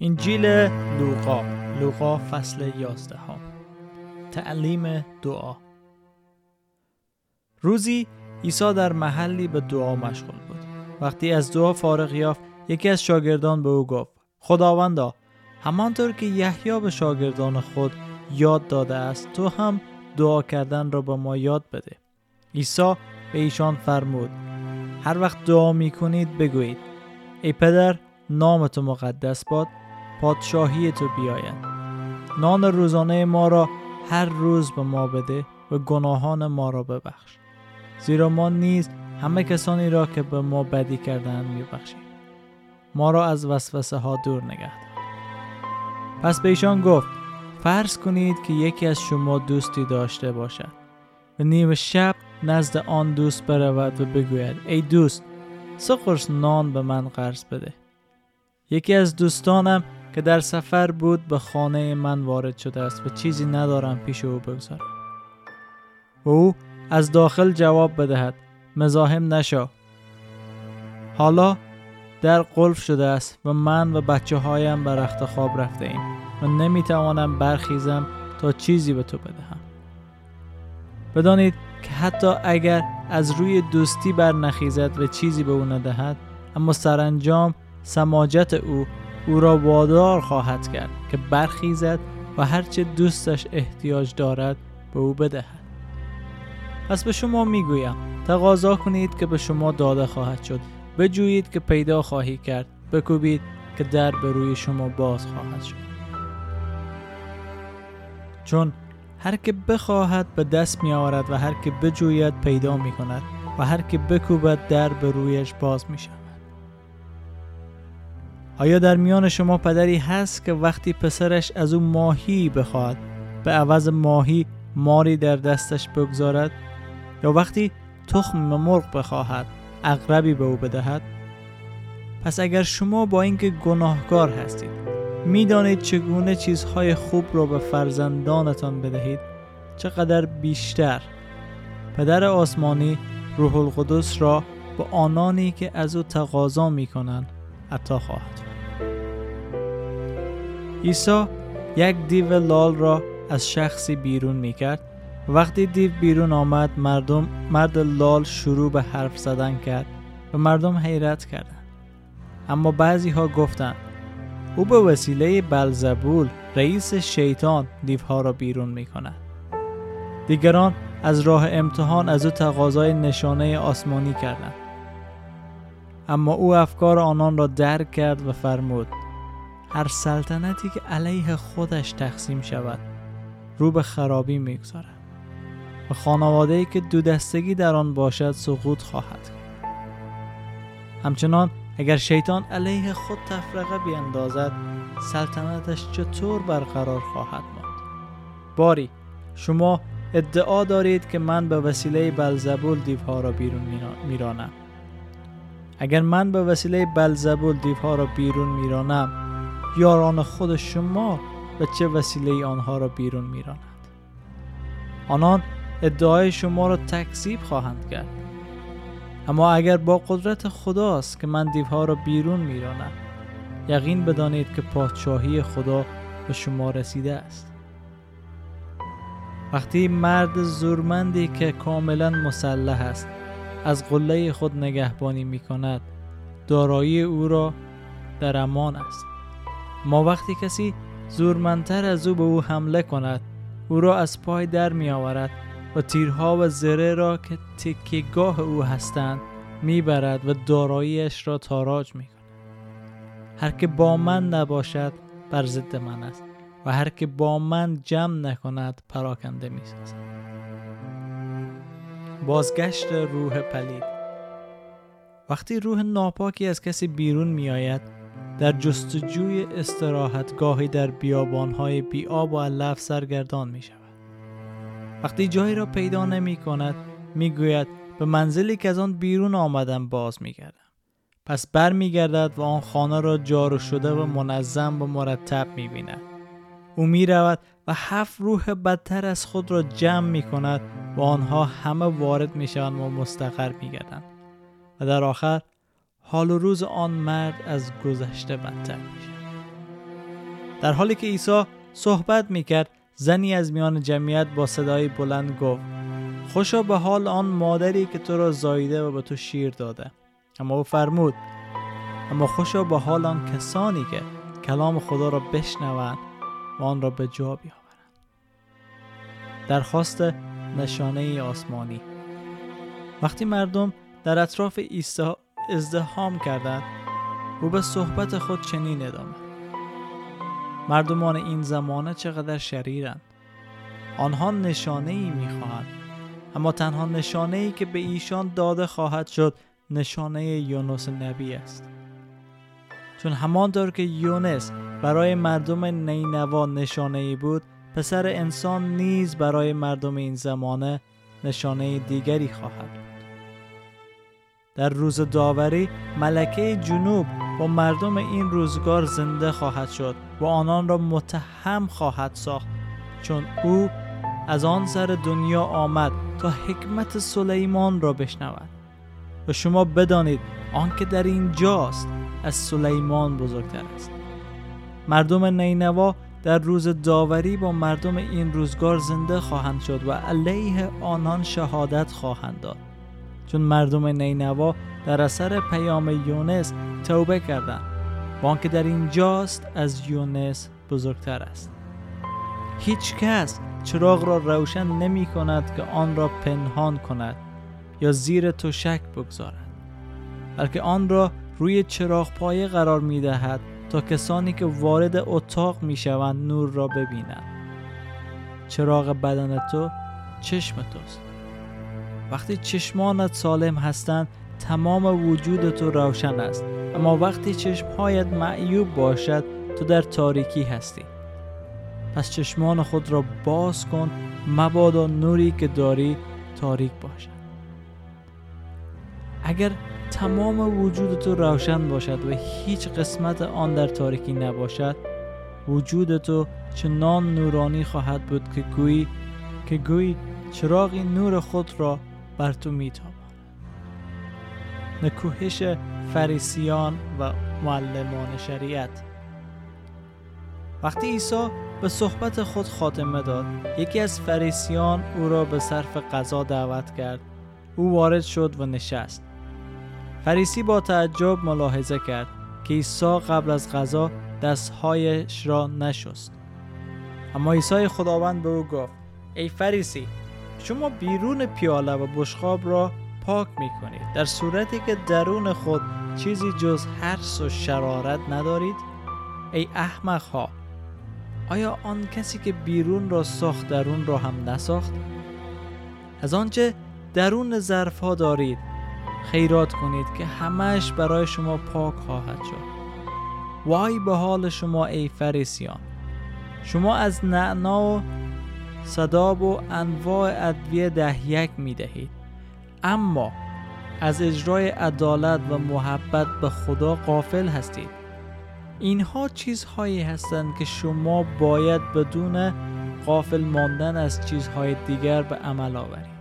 انجیل لوقا لوقا فصل یازدهم. تعلیم دعا. روزی عیسی در محلی به دعا مشغول بود. وقتی از دعا فارغ یافت یکی از شاگردان به او گفت خداوندا همانطور که یحیی به شاگردان خود یاد داده است تو هم دعا کردن را به ما یاد بده. عیسی به ایشان فرمود هر وقت دعا می کنید بگویید ای پدر نام تو مقدس باد پادشاهی تو بیاید نان روزانه ما را هر روز به ما بده و گناهان ما را ببخش. زیرا ما نیز همه کسانی را که به ما بدی کردند میبخشیم. ما را از وسوسه ها دور نگه پس به ایشان گفت فرض کنید که یکی از شما دوستی داشته باشد و نیو شب نزد آن دوست برود و بگوید ای دوست سه قرص نان به من قرض بده. یکی از دوستانم که در سفر بود به خانه من وارد شده است و چیزی ندارم پیش او بگذارم. و او از داخل جواب بدهد مزاحم نشو. حالا در قلف شده است و من و بچه هایم به رخت خواب رفته ایم و نمی‌توانم برخیزم تا چیزی به تو بدهم. بدانید که حتی اگر از روی دوستی بر نخیزد و چیزی به او ندهد اما سرانجام سماجت او او را وادار خواهد کرد که برخیزد و هرچه دوستش احتیاج دارد به او بدهد. پس به شما می‌گویم تقاضا کنید که به شما داده خواهد شد. بجویید که پیدا خواهی کرد. بکوبید که در به روی شما باز خواهد شد. چون هر که بخواهد به دست می آورد و هر که بجوید پیدا می کند و هر که بکوبد در به رویش باز می شود آیا در میان شما پدری هست که وقتی پسرش از او ماهی بخواهد به عوض ماهی ماری در دستش بگذارد؟ یا وقتی تخم مرغ بخواهد اقربی به او بدهد؟ پس اگر شما با اینکه گناهکار هستید می‌دانید چگونه چیزهای خوب را به فرزندانتان بدهید چقدر بیشتر. پدر آسمانی روح القدس را به آنانی که از او تقاضا می کنند عطا خواهد عیسی یک دیو لال را از شخصی بیرون می کرد وقتی دیو بیرون آمد مردم مرد لال شروع به حرف زدن کرد و مردم حیرت کردند. اما بعضی ها گفتند او به وسیله بلزبول رئیس شیطان دیوها را بیرون می کند دیگران از راه امتحان از او تقاضای نشانه آسمانی کردند. اما او افکار آنان را درک کرد و فرمود هر سلطنتی که علیه خودش تقسیم شود رو به خرابی می‌گذارد و خانواده که دو دستگی در آن باشد سقوط خواهد کرد. همچنان اگر شیطان علیه خود تفرقه بیندازد سلطنتش چطور برقرار خواهد ماند؟ باری شما ادعا دارید که من به وسیله بلزبول دیوها را بیرون میرانم. اگر من به وسیله بلزبول دیوها را بیرون میرانم یاران خود شما به چه وسیله آنها را بیرون میرانند آنان ادعای شما را تکذیب خواهند کرد. اما اگر با قدرت خداست که من دیوها را بیرون میرانم یقین بدانید که پادشاهی خدا به شما رسیده است. وقتی مرد زورمندی که کاملا مسلح است از قله خود نگهبانی می کند دارایی او را در امان است. ما وقتی کسی زورمندتر از او به او حمله کند او را از پای در می آورد و تیرها و زره را که تکیگاه او هستند می‌برد و داراییش را تاراج می کند هر که با من نباشد بر ضد من است و هر که با من جمع نکند پراکنده می سازد. بازگشت روح پلید وقتی روح ناپاکی از کسی بیرون می آید در جستجوی استراحتگاهی در بیابانهای بی آب و علف سرگردان می شود. وقتی جایی را پیدا نمی کند می گوید به منزلی که از آن بیرون آمدم باز می گردم. پس بر می گردد و آن خانه را جارو شده و منظم و مرتب می بیند. او می رود و هفت روح بدتر از خود را جمع می کند و آنها همه وارد می شوند و مستقر می گردند. و در آخر حال و روز آن مرد از گذشته بدتر می شود. در حالی که عیسی صحبت می‌کرد زنی از میان جمعیت با صدای بلند گفت خوشا به حال آن مادری که تو را زاییده و به تو شیر داده اما او فرمود اما خوشا به حال آن کسانی که کلام خدا را بشنوند و آن را به جا بیاورند. درخواست نشانه آسمانی. وقتی مردم در اطراف عیسی ازدهام کردند او به صحبت خود چنین ادامه مردمان این زمانه چقدر شریرند. آنها نشانه ای می‌خواهند اما تنها نشانه ای که به ایشان داده خواهد شد نشانه یونس نبی است. چون همانطور که یونس برای مردم نینوا نشانه ای بود پسر انسان نیز برای مردم این زمانه نشانه دیگری خواهد بود. در روز داوری ملکه جنوب با مردم این روزگار زنده خواهد شد و آنان را متهم خواهد ساخت چون او از آن سر دنیا آمد تا حکمت سلیمان را بشنود. و شما بدانید آنکه در اینجاست از سلیمان بزرگتر است. مردم نینوا در روز داوری با مردم این روزگار زنده خواهند شد و علیه آنان شهادت خواهند داد. چون مردم نینوا در اثر پیام یونس توبه کردند. و آنکه در اینجاست از یونس بزرگتر است. هیچ کس چراغ را روشن نمی کند که آن را پنهان کند یا زیر تشک بگذارد بلکه آن را روی چراغ پایه قرار می دهد تا کسانی که وارد اتاق می شوند نور را ببینند. چراغ بدن تو چشم توست. وقتی چشمانت سالم هستند تمام وجود تو روشن است. اما وقتی چشمهایت معیوب باشد تو در تاریکی هستی. پس چشمان خود را باز کن مبادا نوری که داری تاریک باشد. اگر تمام وجود تو روشن باشد و هیچ قسمت آن در تاریکی نباشد وجود تو چنان نورانی خواهد بود که گویی که گویی چراغی نور خود را بر تو میتاباند نکوهش فریسیان و معلمان شریعت. وقتی عیسی به صحبت خود خاتمه داد یکی از فریسیان او را به صرف غذا دعوت کرد. او وارد شد و نشست. فریسی با تعجب ملاحظه کرد که عیسی قبل از غذا دستهایش را نشست. اما عیسی خداوند به او گفت ای فریسی شما بیرون پیاله و بشقاب را پاک می کنید در صورتی که درون خود چیزی جز حرس و شرارت ندارید؟ ای احمق ها آیا آن کسی که بیرون را ساخت درون را هم نساخت؟ از آنچه درون ظرف ها دارید خیرات کنید که همش برای شما پاک خواهد شد. وای به حال شما ای فریسیان. شما از نعنا و صداب و انواع ادویه دهیک می دهید. اما از اجرای عدالت و محبت به خدا قافل هستید. اینها چیزهایی هستند که شما باید بدون قافل ماندن از چیزهای دیگر به عمل آورید.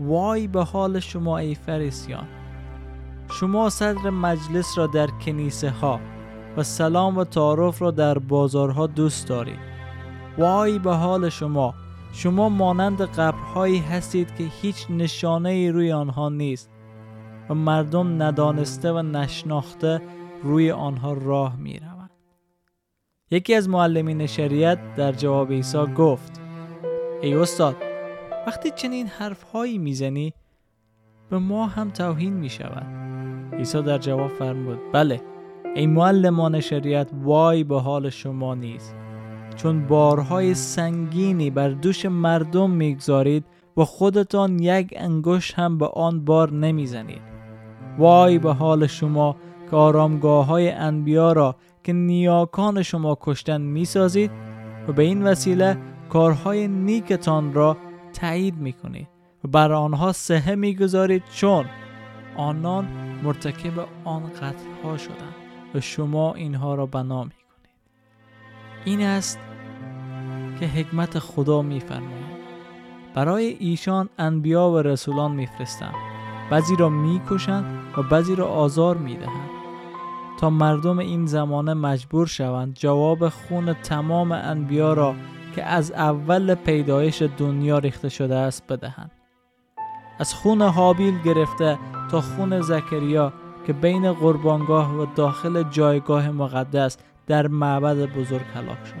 وای به حال شما ای فریسیان. شما صدر مجلس را در کنیسه ها و سلام و تعارف را در بازارها دوست دارید. وای به حال شما. شما مانند قبرهایی هستید که هیچ نشانه روی آنها نیست و مردم ندانسته و نشناخته روی آنها راه می روند. یکی از معلمین شریعت در جواب عیسی گفت ای استاد وقتی چنین حرفهایی می‌زنی به ما هم توهین می شود عیسی در جواب فرمود بله ای معلمان شریعت وای به حال شما نیست چون بارهای سنگینی بر دوش مردم می‌گذارید و خودتان یک انگشت هم به آن بار نمی‌زنید. وای به حال شما که آرامگاه های انبیا را که نیاکان شما کشتن می‌سازید و به این وسیله کارهای نیکتان را تایید می‌کنید و بر آنها سهه می‌گذارید چون آنان مرتکب آن قتل ها شدند و شما اینها را بنا می این است که حکمت خدا میفرماید. برای ایشان انبیا و رسولان میفرستم. بعضی را می‌کشند و بعضی را آزار می‌دهند. تا مردم این زمانه مجبور شوند جواب خون تمام انبیا را که از اول پیدایش دنیا ریخته شده است بدهند. از خون حابیل گرفته تا خون زکریا که بین قربانگاه و داخل جایگاه مقدس در معبد بزرگ هلاک شد.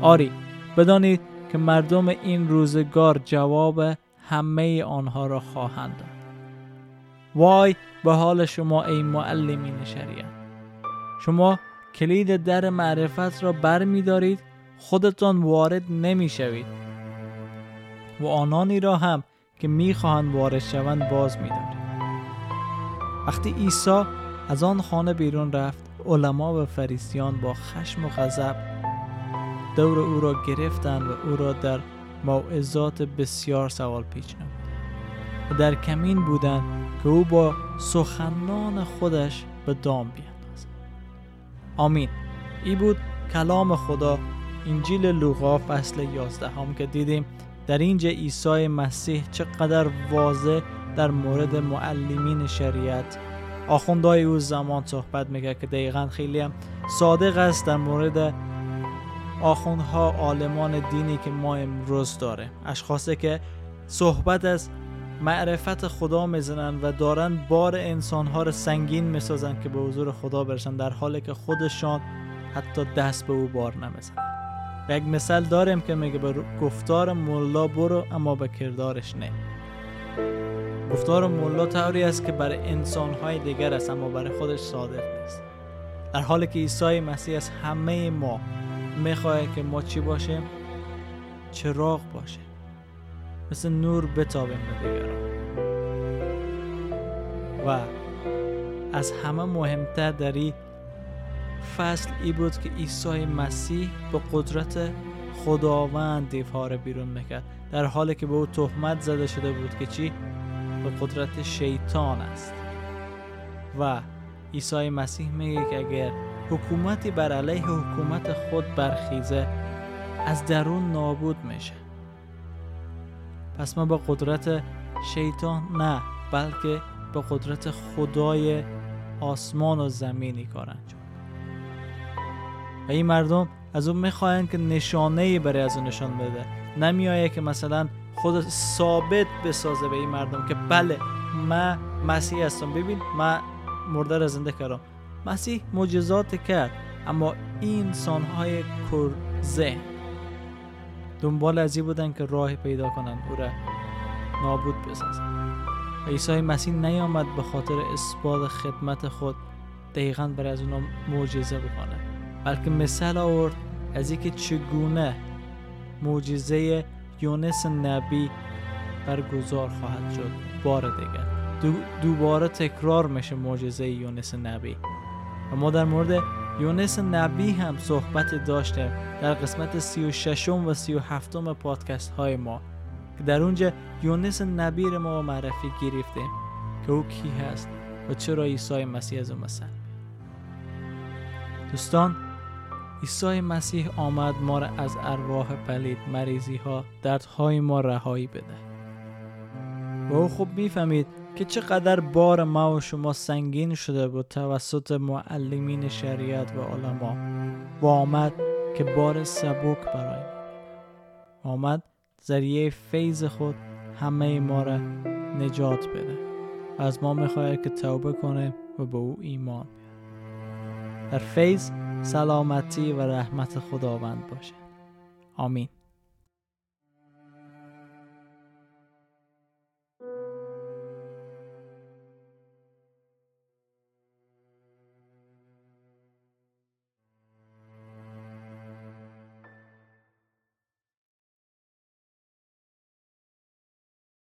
آری بدانید که مردم این روزگار جواب همه آنها را خواهند داد. وای به حال شما ای معلمین شریعت! شما کلید در معرفت را بر دارید خودتان وارد نمی شوید و آنانی را هم که می خواهند وارد شوند باز می دارید وقتی عیسی از آن خانه بیرون رفت علما و فریسیان با خشم و غضب دور او را گرفتند و او را در موعظات بسیار سوال پیچ نمود و در کمین بودند که او با سخنان خودش به دام بیاندازد. آمین. ای بود کلام خدا انجیل لوقا فصل 11 هم که دیدیم در اینجا عیسی مسیح چقدر واضح در مورد معلمین شریعت. آخوندهای او زمان صحبت میگه که دقیقا خیلی هم صادق است در مورد آخوندها عالمان دینی که ما امروز داره اشخاصی که صحبت از معرفت خدا می‌زنن و دارن بار انسانها رو سنگین می‌سازن که به حضور خدا برسن در حالی که خودشان حتی دست به او بار نمی‌زنن. و یک مثال داریم که میگه به گفتار ملا برو اما به کردارش نه. گفتار ملا طوری است که برای انسانهای دیگر است اما برای خودش صادق نیست. در حالی که عیسی مسیح از همه ما می‌خواه که ما چی باشیم؟ چراغ باشیم. مثل نور بتابیم به دیگران. و از همه مهمتر در این فصل ای بود که عیسی مسیح به قدرت خداوند دیوها بیرون می‌کرد. در حالی که به او تهمت زده شده بود که چی؟ به قدرت شیطان است. و عیسی مسیح میگه که اگر حکومتی بر علیه حکومت خود برخیزه از درون نابود میشه. پس ما با قدرت شیطان نه بلکه به قدرت خدای آسمان و زمینی کار انجام و این مردم از اون می‌خواهند که نشانه ای برای از اون نشان بده نمیایه که مثلا خود ثابت بسازه به این مردم که بله من مسیح هستم. ببین من مرده را زنده کردم. مسیح معجزات کرد اما این انسان های کر ذهن دنبال از بودن که راه پیدا کنند او را نابود بسازند. عیسی مسیح نیامد به خاطر اثبات خدمت خود دقیقا برای از اونا معجزه بکنه. بلکه مثل آورد از اینکه چگونه معجزه یونس نبی برگزار خواهد شد. بار دیگر. دو دوباره تکرار میشه معجزه یونس نبی. و ما در مورد یونس نبی هم صحبت داشتیم در قسمت 36 و 37 پادکست های ما. که در اونجا یونس نبی رو ما معرفی گرفتیم. که او کی هست و چرا عیسی مسیح از دوستان عیسی مسیح آمد ما را از ارواح پلید مریضی ها دردهای ما رهایی بده. و او خوب می‌فهمید که چقدر بار ما و شما سنگین شده بود توسط معلمین شریعت و علما. و آمد که بار سبک برای ما. آمد ذریعه فیض خود همه ما را نجات بده. از ما می‌خواهد که توبه کنیم و به او ایمان در فیض سلامتی و رحمت خداوند باشه. آمین.